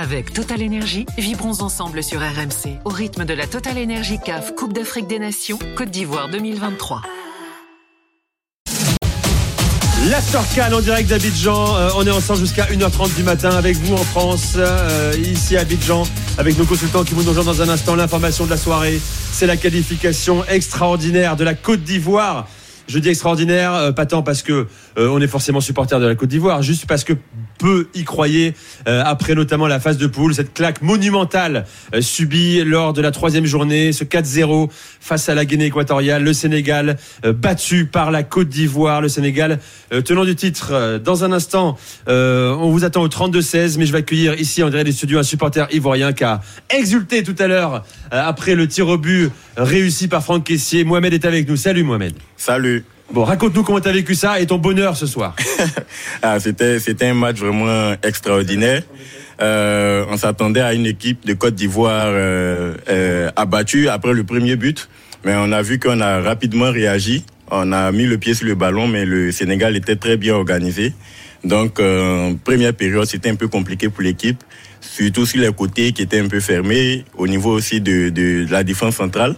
Avec Total Energy, vibrons ensemble sur RMC au rythme de la Total Energy CAF Coupe d'Afrique des Nations Côte d'Ivoire 2023. La Can en direct d'Abidjan. Euh, on est ensemble jusqu'à 1h30 du matin avec vous en France, euh, ici à Abidjan, avec nos consultants qui vous nous rejoindre dans un instant. L'information de la soirée, c'est la qualification extraordinaire de la Côte d'Ivoire. Je dis extraordinaire, euh, pas tant parce que on est forcément supporter de la Côte d'Ivoire, juste parce que peu y croyaient euh, après notamment la phase de poule, cette claque monumentale euh, subie lors de la troisième journée, ce 4-0 face à la Guinée équatoriale, le Sénégal euh, battu par la Côte d'Ivoire, le Sénégal tenant du titre. Dans un instant, on vous attend au 32-16, mais je vais accueillir ici en direct des studios un supporter ivoirien qui a exulté tout à l'heure après le tir au but réussi par Franck Caissier. Mohamed est avec nous. Salut Mohamed. Salut. Bon, raconte-nous comment tu as vécu ça et ton bonheur ce soir. ah, c'était, c'était un match vraiment extraordinaire. Euh, on s'attendait à une équipe de Côte d'Ivoire euh, euh, abattue après le premier but, mais on a vu qu'on a rapidement réagi. On a mis le pied sur le ballon, mais le Sénégal était très bien organisé. Donc, euh, première période, c'était un peu compliqué pour l'équipe, surtout sur les côtés qui étaient un peu fermés, au niveau aussi de, de la défense centrale.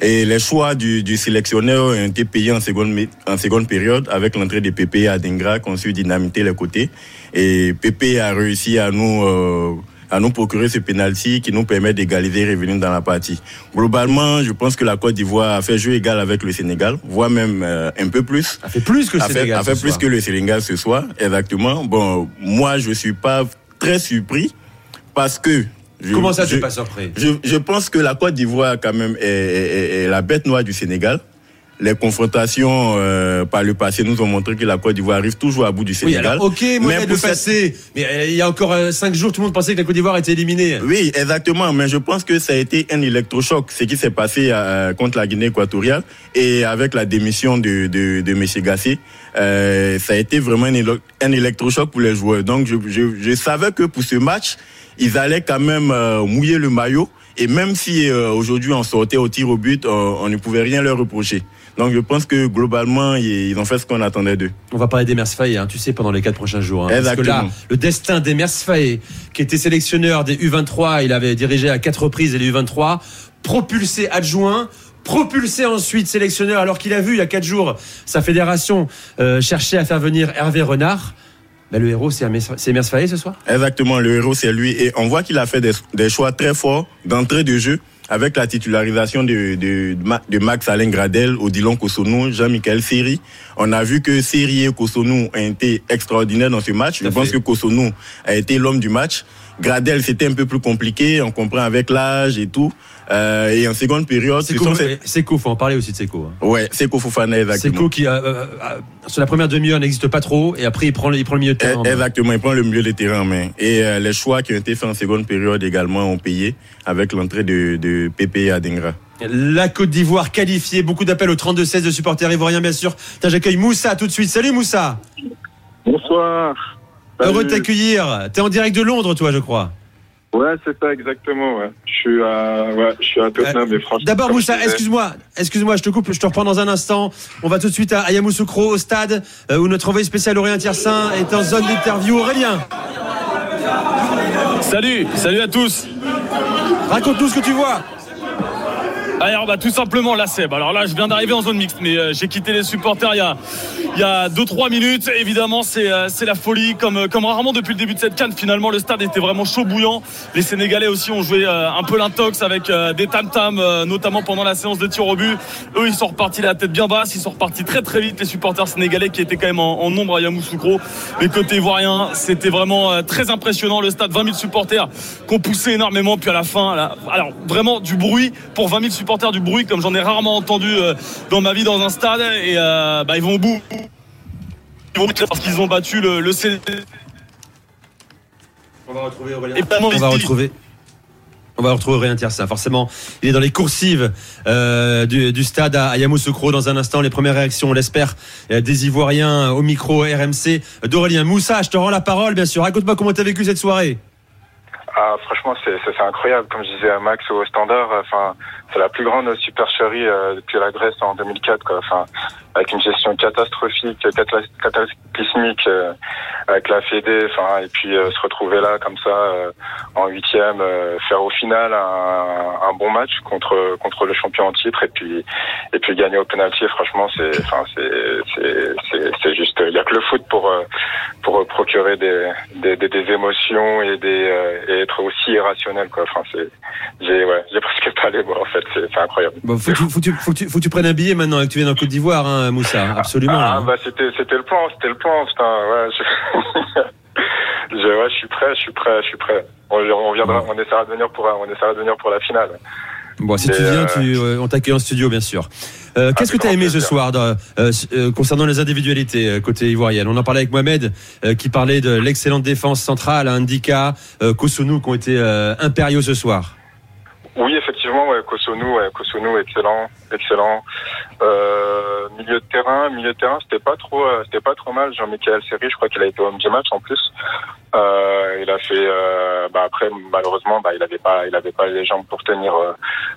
Et les choix du, du sélectionneur ont été payés en seconde, en seconde période avec l'entrée de Pépé à Dengra qui ont su dynamiter les côtés. Et Pépé a réussi à nous, euh, à nous procurer ce penalty qui nous permet d'égaliser et revenir dans la partie. Globalement, je pense que la Côte d'Ivoire a fait jeu égal avec le Sénégal, voire même euh, un peu plus. A fait plus que le Sénégal. A fait, plus que le Sénégal ce soir, exactement. Bon, moi, je suis pas très surpris parce que Comment ça, tu pas surpris? je, je, pense que la Côte d'Ivoire, quand même, est, est, est, la bête noire du Sénégal. Les confrontations euh, par le passé nous ont montré que la Côte d'Ivoire arrive toujours à bout du Sénégal. Oui, alors, ok, mais passé. Mais euh, il y a encore euh, cinq jours, tout le monde pensait que la Côte d'Ivoire était éliminée. Oui, exactement. Mais je pense que ça a été un électrochoc, ce qui s'est passé euh, contre la Guinée équatoriale et avec la démission de, de, de M. Gassé. Ça a été vraiment un, électrochoc pour les joueurs. Donc, je, je, je savais que pour ce match, ils allaient quand même euh, mouiller le maillot. Et même si euh, aujourd'hui on sortait au tir au but, on ne pouvait rien leur reprocher. Donc je pense que globalement, ils ont fait ce qu'on attendait d'eux. On va parler d'Emers Faye, hein, tu sais, pendant les quatre prochains jours. Hein, parce que là, le destin d'Emers Faye, qui était sélectionneur des U23, il avait dirigé à quatre reprises les U23, propulsé adjoint, propulsé ensuite sélectionneur, alors qu'il a vu il y a quatre jours sa fédération euh, chercher à faire venir Hervé Renard. Ben, le héros, c'est Faye ce soir Exactement, le héros, c'est lui. Et on voit qu'il a fait des, des choix très forts d'entrée de jeu avec la titularisation de, de, de Max Alain Gradel, Odilon Kosonou, Jean-Michel Seri. On a vu que Seri et Kosonou ont été extraordinaires dans ce match. Je pense que Kosonou a été l'homme du match. Gradel, c'était un peu plus compliqué, on comprend avec l'âge et tout. Euh, et en seconde période, Seco, Seco, faut en parler aussi de Seco. Hein. Ouais, Seco Fofana, exactement. Seco qui, euh, euh, sur la première demi-heure, n'existe pas trop, et après il prend, il prend le milieu de terrain. Exactement, il prend le milieu de terrain en main. Et euh, les choix qui ont été faits en seconde période également ont payé avec l'entrée de, de Pépé Adingra. La Côte d'Ivoire qualifiée, beaucoup d'appels au 32-16 de supporters ivoiriens, bien sûr. J'accueille Moussa tout de suite. Salut Moussa. Bonsoir. Salut. Heureux de t'accueillir. T'es en direct de Londres, toi, je crois. Ouais, c'est ça, exactement. Ouais. Je suis à, ouais, je suis à Tottenham, euh, franchement. D'abord, Moussa, excuse-moi, excuse-moi, je te coupe, je te reprends dans un instant. On va tout de suite à Yamoussoukro, au stade, euh, où notre envoyé spécial Aurélien Tiersin est en zone d'interview. Aurélien. Salut, salut à tous. Raconte-nous ce que tu vois. Alors bah tout simplement la Seb. Alors là je viens d'arriver en zone mixte mais euh, j'ai quitté les supporters il y a il y a 2 3 minutes. Évidemment, c'est euh, c'est la folie comme euh, comme rarement depuis le début de cette canne. Finalement, le stade était vraiment chaud bouillant. Les Sénégalais aussi ont joué euh, un peu l'intox avec euh, des tam-tams euh, notamment pendant la séance de tir au but. Eux, ils sont repartis la tête bien basse, ils sont repartis très très vite les supporters sénégalais qui étaient quand même en, en nombre à Yamoussoukro. Mais côté ivoirien, c'était vraiment très impressionnant le stade 20 000 supporters qu'on poussait énormément puis à la fin là, alors vraiment du bruit pour 20 000 supporters du bruit comme j'en ai rarement entendu dans ma vie dans un stade et bah, ils vont au bout parce qu'ils ont battu le, le CD. On va retrouver Aurélien. On va retrouver. On va retrouver Aurélien Tiersin. Forcément, il est dans les coursives euh, du, du, stade à Yamoussoukro. Dans un instant, les premières réactions, on l'espère, des Ivoiriens au micro RMC d'Aurélien Moussa. Je te rends la parole, bien sûr. Raconte-moi comment tu as vécu cette soirée. Ah, franchement, c'est incroyable. Comme je disais à Max au standard, euh, enfin, c'est la plus grande supercherie euh, depuis la Grèce en 2004, quoi. Enfin, avec une gestion catastrophique, cataclysmique, euh, avec la Fédé, enfin, et puis euh, se retrouver là comme ça en huitième, faire au final un, bon match contre contre le champion en titre, et puis et puis gagner au penalty. Franchement, c'est enfin, c'est c'est juste. Il y a que le foot pour pour procurer des, des, des, émotions et et être aussi irrationnel quoi. Enfin c'est j'ai ouais j'ai presque pas les mots en fait c'est incroyable. Bon, faut, que tu, faut, que tu, faut, que tu, faut que tu prennes un billet maintenant et que tu viennes en Côte d'Ivoire, hein, Moussa. Absolument. Ah bah c'était c'était le plan c'était le plan putain ouais. Je... je ouais je suis prêt je suis prêt je suis prêt. On, on viendra on essaiera de venir pour on essaiera de venir pour la finale. Bon, si tu viens, euh, tu, euh, on t'accueille en studio, bien sûr. Euh, Qu'est-ce que tu as aimé ce soir euh, concernant les individualités côté ivoirienne On en parlait avec Mohamed, qui parlait de l'excellente défense centrale, Indika, euh, Kosunu, qui ont été impériaux ce soir. Oui, effectivement, Kosunu, ouais, Kosunu, excellent, excellent. Euh, milieu de terrain, milieu de terrain, c'était pas trop, euh, c'était pas trop mal. Jean-Michel Seri, je crois qu'il a été homme du match en plus. Euh, il a fait, bah après, malheureusement, bah il avait pas, il avait pas les jambes pour tenir,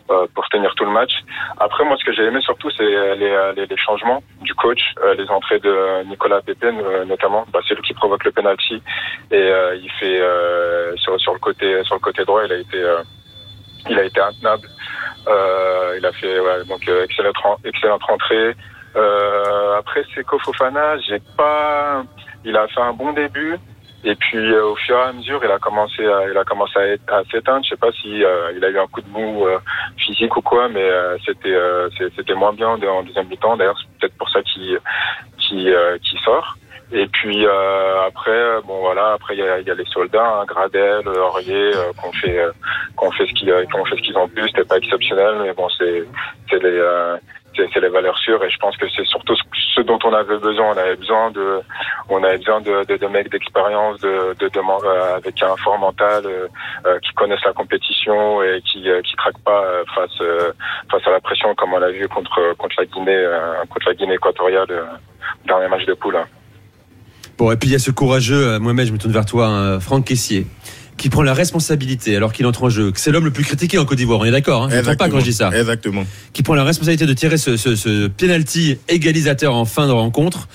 pour tenir tout le match. Après, moi, ce que j'ai aimé surtout, c'est les, changements du coach, les entrées de Nicolas euh, notamment. Bah, c'est lui qui provoque le penalty et il fait sur sur le côté, sur le côté droit, il a été il a été intenable. Euh, il a fait ouais, donc euh, excellente excellente rentrée. Euh, après Seko Fofana, j'ai pas. Il a fait un bon début. Et puis euh, au fur et à mesure, il a commencé à, il a commencé à, s'éteindre. Je sais pas si euh, il a eu un coup de mou euh, physique ou quoi, mais c'était c'était moins bien en, deuxième mi-temps. D'ailleurs, c'est peut-être pour ça qu'il qui qui sort. Et puis euh, après, euh, bon voilà, après il y a, y a les soldats, hein, Gradel, Aurier, euh, qu'on fait euh, qu'on fait ce qu'ils euh, qu'on fait ce qu'ils ont pu. C'était pas exceptionnel, mais bon c'est c'est les euh, c'est les valeurs sûres et je pense que c'est surtout ce, dont on avait besoin. On avait besoin de on avait besoin de, de, de mecs d'expérience, de, de, de euh, avec un fort mental, euh, euh, qui connaissent la compétition et qui euh, qui craquent pas euh, face euh, face à la pression comme on l'a vu contre contre la Guinée euh, contre la Guinée équatoriale euh, dernier match de poule. Bon, et puis il y a ce courageux, euh, Mohamed, je me tourne vers toi, hein, Franck Caissier, qui prend la responsabilité alors qu'il entre en jeu. C'est l'homme le plus critiqué en Côte d'Ivoire, on est d'accord hein Je ne pas quand je dis ça. Exactement. Qui prend la responsabilité de tirer ce, ce, ce penalty égalisateur en fin de rencontre,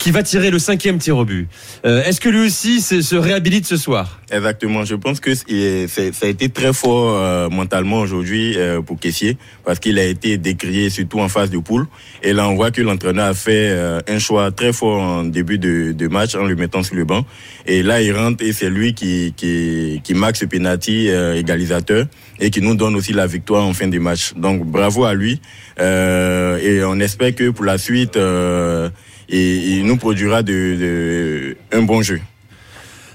qui va tirer le cinquième tir au but. Euh, Est-ce que lui aussi se, se réhabilite ce soir? Exactement. Je pense que c'est- ça a été très fort euh, mentalement aujourd'hui euh, pour Kessier parce qu'il a été décrié surtout en phase de poule. Et là, on voit que l'entraîneur a fait euh, un choix très fort en début de, de match en le mettant sur le banc. Et là, il rentre et c'est lui qui, qui, qui marque ce penalty euh, égalisateur et qui nous donne aussi la victoire en fin de match. Donc, bravo à lui. Euh, et on espère que pour la suite, euh, il, nous produira de, de, un bon jeu.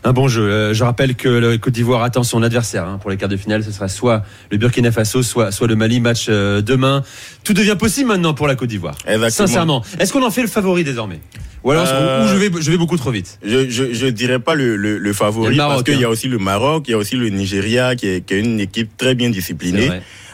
Un bon jeu. Euh, je rappelle que le Côte d'Ivoire attend son adversaire hein, pour les quarts de finale. Ce sera soit le Burkina Faso, soit, soit le Mali. Match euh, demain. Tout devient possible maintenant pour la Côte d'Ivoire. Exactement. Sincèrement. Est-ce qu'on en fait le favori désormais? Ou alors Euh, ou je, vais, je vais beaucoup trop vite? Je, je, je dirais pas le, le, le y favori le Maroc, parce qu'il y hein. a aussi le Maroc, il y a aussi le Nigeria qui est, qui est une équipe très bien disciplinée.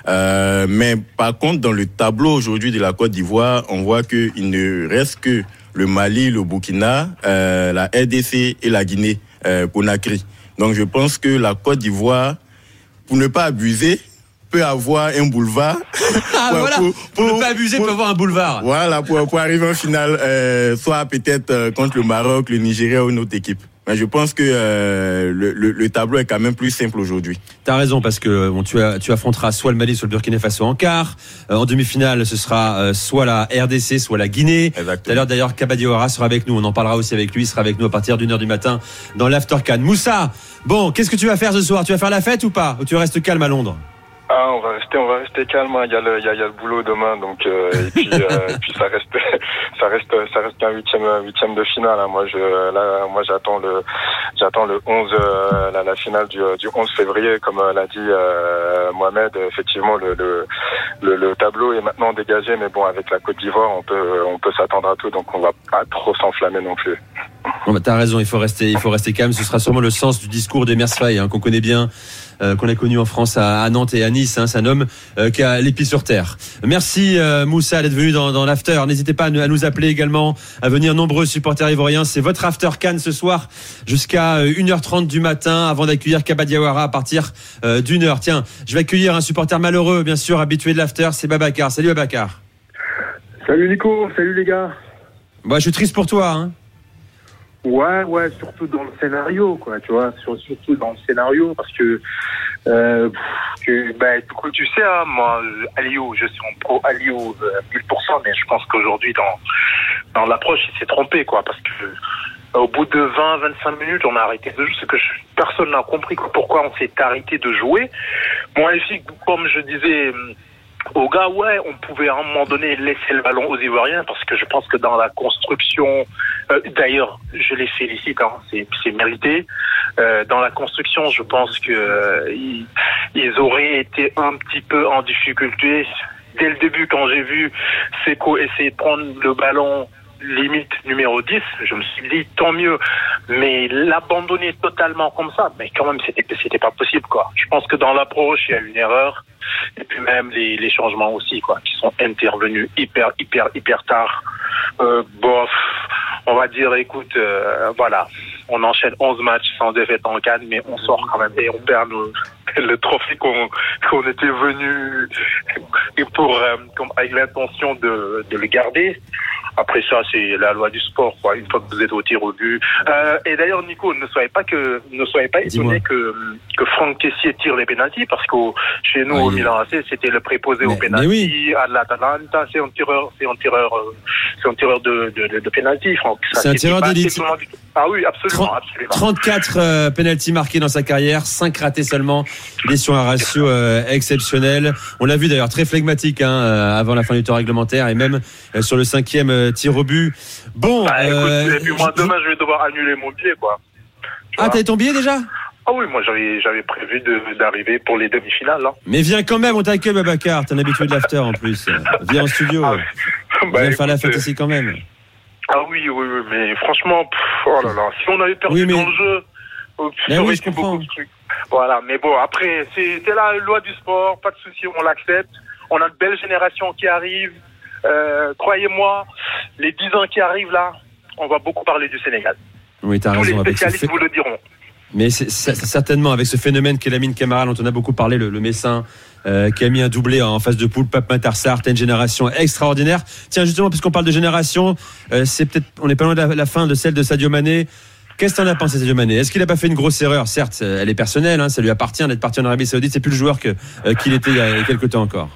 Euh, mais par contre, dans le tableau aujourd'hui de la Côte d'Ivoire, on voit qu'il ne reste que le Mali, le Burkina, euh, la RDC et la Guinée euh, Conakry. Donc je pense que la Côte d'Ivoire, pour ne pas abuser, peut avoir un boulevard. Ah pour- voilà pour- Pour ne pas abuser, pour- peut avoir un boulevard. Voilà, pour, pour arriver en finale, euh, soit peut-être contre le Maroc, le Nigeria ou une autre équipe. Mais je pense que euh, le, le, le tableau est quand même plus simple aujourd'hui. T'as raison parce que bon, tu, as- tu affronteras soit le Mali, soit le Burkina Faso en quart. Euh, en demi-finale, ce sera euh, soit la RDC, soit la Guinée. Tout à l'heure d'ailleurs, Kabadiora sera avec nous. On en parlera aussi avec lui. Il sera avec nous à partir d'une heure du matin dans l'Aftercan. Moussa, bon, qu'est-ce que tu vas faire ce soir? Tu vas faire la fête ou pas? Ou tu restes calme à Londres? Ah, on va rester, on va rester calme. hein. Il y a le, il y a, le boulot demain, donc euh, et puis, euh, et puis ça reste, ça reste, ça reste qu'un huitième, huitième de finale. hein. Moi, je, là, moi, j'attends le, j'attends le 11, euh, la, la finale du, du 11 février, comme euh, l'a dit euh, Mohamed. Effectivement, le, le, le, le tableau est maintenant dégagé, mais bon, avec la Côte d'Ivoire, on peut, on peut s'attendre à tout, donc on va pas trop s'enflammer non plus. Bon, bah, T'as raison, il faut rester, il faut rester calme. Ce sera sûrement le sens du discours de Mersfay, hein, qu'on connaît bien, euh, qu'on a connu en France à, à Nantes et à Nice. Hein, c'est un homme euh, qui a les pieds sur terre. Merci euh, Moussa d'être venu dans, dans l'after. N'hésitez pas à nous, à nous appeler également, à venir nombreux supporters ivoiriens. C'est votre after Cannes ce soir jusqu'à euh, 1h30 du matin avant d'accueillir Kabadiawara à partir d'une heure. Tiens, je vais accueillir un supporter malheureux, bien sûr, habitué de l'after, c'est Babacar. Salut Babacar. Salut Nico, salut les gars. Bah, je suis triste pour toi. Hein. Ouais, ouais, surtout dans le scénario, quoi, tu vois, sur- surtout dans le scénario, parce que, euh, que bah, coup, tu sais, hein, moi, euh, Aliou, je suis en pro Aliou euh, 1000%, mais je pense qu'aujourd'hui, dans, dans l'approche, il s'est trompé, quoi, parce que euh, au bout de 20-25 minutes, on a arrêté de jouer, c'est que je- personne n'a compris pourquoi on s'est arrêté de jouer. Moi, ici, comme je disais, hum, aux gars, ouais, on pouvait à un moment donné laisser le ballon aux Ivoiriens parce que je pense que dans la construction, euh, d'ailleurs, je les félicite, hein, c'est mérité. Euh, dans la construction, je pense que euh, auraient été un petit peu en difficulté dès le début quand j'ai vu Seco essayer de prendre le ballon limite numéro 10, je me suis dit tant mieux. Mais l'abandonner totalement comme ça, mais quand même c'était c'était pas possible quoi. Je pense que dans l'approche il y a une erreur et puis même les, changements aussi quoi qui sont intervenus hyper hyper hyper tard. Euh, bof, on va dire écoute euh, voilà, on enchaîne 11 matchs sans défaite en Cannes mais on sort quand même et on perd le trophée qu'on était venu pour euh, avec l'intention de le garder. Après ça, c'est la loi du sport, quoi. Une fois que vous êtes au tir au but. Euh, et d'ailleurs, Nico, ne soyez pas que, ne soyez pas étonné que que Franck Kessier tire les pénalties, parce que chez nous au il- Milan AC, c'était le préposé Mais- au pénalty. oui. À l'Atalanta, c'est un tireur, c'est un tireur, euh, c'est un tireur de de, de, de pénalty, Franck. C'est un tireur d'élite. Ah oui, absolument, absolument. 34 euh, penalties marqués dans sa carrière, 5 ratés seulement. Il est sur un ratio euh, exceptionnel. On l'a vu d'ailleurs très flegmatique hein, euh, avant la fin du temps réglementaire et même euh, sur le cinquième euh, tir au but. Bon, Bah, écoute, puis moi, demain, je vais devoir annuler mon billet, quoi. Tu ah t'avais ton billet déjà? Ah oui, moi, j'avais, prévu d'arriver pour les demi-finales, hein. Mais viens quand même, on t'accueille Babacar, t'es un habitué de l'after en plus. Viens en studio, Ah, bah, viens faire la fête ici quand même. Ah oui, oui, oui, mais franchement, pff, oh là là, si on avait perdu Oui, mais- dans le jeu, Mais ça aurait été beaucoup de trucs. Voilà, mais bon, après, c'est la loi du sport, pas de souci, on l'accepte. On a une belle génération qui arrive. Euh, Croyez-moi, les 10 ans qui arrivent là, on va beaucoup parler du Sénégal. Oui, t'as Tous les raison spécialistes vous le diront. Mais c'est certainement avec ce phénomène qu'est Lamine Camara, dont on a beaucoup parlé, le, le Messin, euh, qui a mis un doublé en face de poule, Pape Matarsar, t'as une génération extraordinaire. Tiens, justement, puisqu'on parle de génération, euh, c'est peut-être, on n'est pas loin de la, fin de celle de Sadio Mané. Qu'est-ce que t'en as pensé, Sadio Mané? Est-ce qu'il a pas fait une grosse erreur? Certes, elle est personnelle, hein, ça lui appartient d'être parti en Arabie Saoudite. C'est plus le joueur que euh, qu'il était il y a quelques temps encore.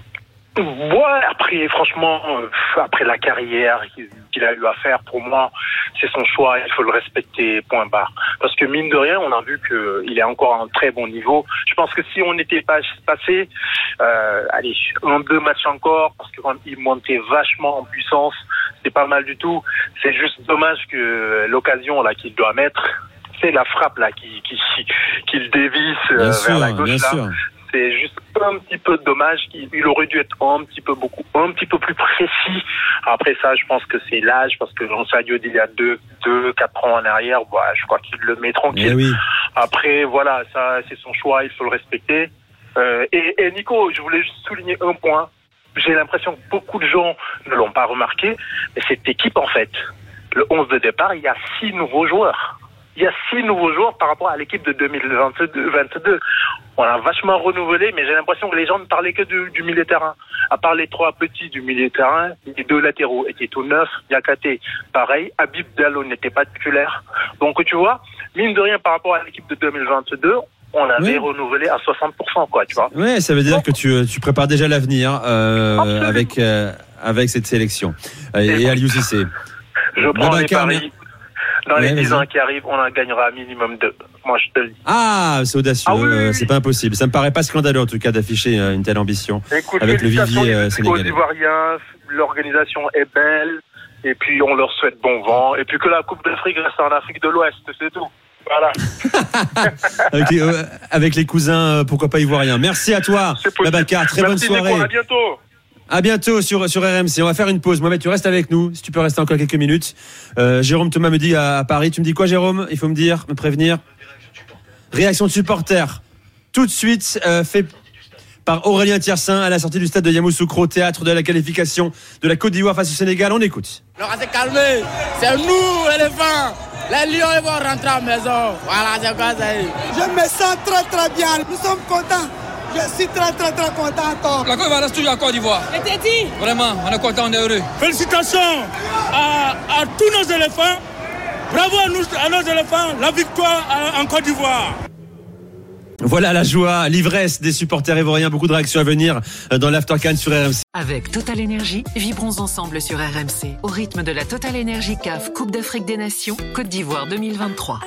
Ouais, après, franchement, euh, après la carrière qu'il a eu à faire, pour moi, c'est son choix, il faut le respecter, point barre. Parce que mine de rien, on a vu qu'il est encore à un très bon niveau. Je pense que si on n'était pas passé, euh, allez, un, deux matchs encore, parce qu'il montait vachement en puissance, c'est pas mal du tout. C'est juste dommage que l'occasion là qu'il doit mettre, c'est la frappe là qui qui qu'il dévisse euh, Bien vers sûr, la gauche là c'est juste un petit peu dommage. Il aurait dû être un petit peu beaucoup, un petit peu plus précis. Après ça, je pense que c'est l'âge, parce que Jean Sadio d'il y a deux, deux, quatre ans en arrière, voilà, je crois qu'il le met Eh tranquille. oui. Après, voilà, ça, c'est son choix, il faut le respecter. Euh, et, et Nico, je voulais juste souligner un point. J'ai l'impression que beaucoup de gens ne l'ont pas remarqué, mais cette équipe, en fait, le 11 de départ, il y a six nouveaux joueurs. Il y a six nouveaux joueurs par rapport à l'équipe de 2022. 22. On a vachement renouvelé, mais j'ai l'impression que les gens ne parlaient que du, du milieu de terrain. À part les trois petits du milieu de terrain, les deux latéraux étaient tout neufs. Yakate, pareil. Habib Diallo n'était pas titulaire. Donc, tu vois, mine de rien, par rapport à l'équipe de 2022, on avait Oui. renouvelé à 60%, quoi, tu vois. Ouais, ça veut dire que tu, euh, tu prépares déjà l'avenir euh, avec euh, avec cette sélection Euh, et à l'UCC. Je prends les paris. Dans Ouais, les 10 vas-y. ans qui arrivent, on en gagnera un minimum deux. Moi, je te le dis. Ah, c'est audacieux, Ah oui, oui, oui. c'est pas impossible. Ça me paraît pas scandaleux en tout cas d'afficher euh, une telle ambition. Écoute, Avec le vivier, euh, sénégalais. Ivoiriens, l'organisation est belle, et puis on leur souhaite bon vent, et puis que la Coupe d'Afrique reste en Afrique de l'Ouest, c'est tout. Voilà. avec, les, euh, avec les cousins, euh, pourquoi pas ivoiriens. Merci à toi. Babacar. Très bonne soirée. Nico, à bientôt. À bientôt sur, sur RMC. On va faire une pause. Mohamed, tu restes avec nous. Si tu peux rester encore quelques minutes. Euh, Jérôme Thomas me dit à, Paris. Tu me dis quoi, Jérôme? Il faut me dire, me prévenir. Réaction de supporters. Tout de suite, euh, fait par Aurélien Tiersin à la sortie du stade de Yamoussoukro, théâtre de la qualification de la Côte d'Ivoire face au Sénégal. On écoute. Alors, c'est calmé. C'est nous, éléphants. Les lions, ils vont rentrer à la maison. Voilà, c'est quoi ça Je me sens très, très bien. Nous sommes contents. Je suis très très très content encore. La Côte d'Ivoire reste toujours à Côte d'Ivoire. dit Vraiment, on est content, on est heureux. Félicitations à, à tous nos éléphants. Bravo à, nous, à nos éléphants. La victoire en Côte d'Ivoire. Voilà la joie, l'ivresse des supporters ivoiriens. Beaucoup de réactions à venir euh, dans l'Aftercan sur RMC. Avec Total Energy, vibrons ensemble sur RMC au rythme de la Total Energy CAF Coupe d'Afrique des Nations Côte d'Ivoire 2023.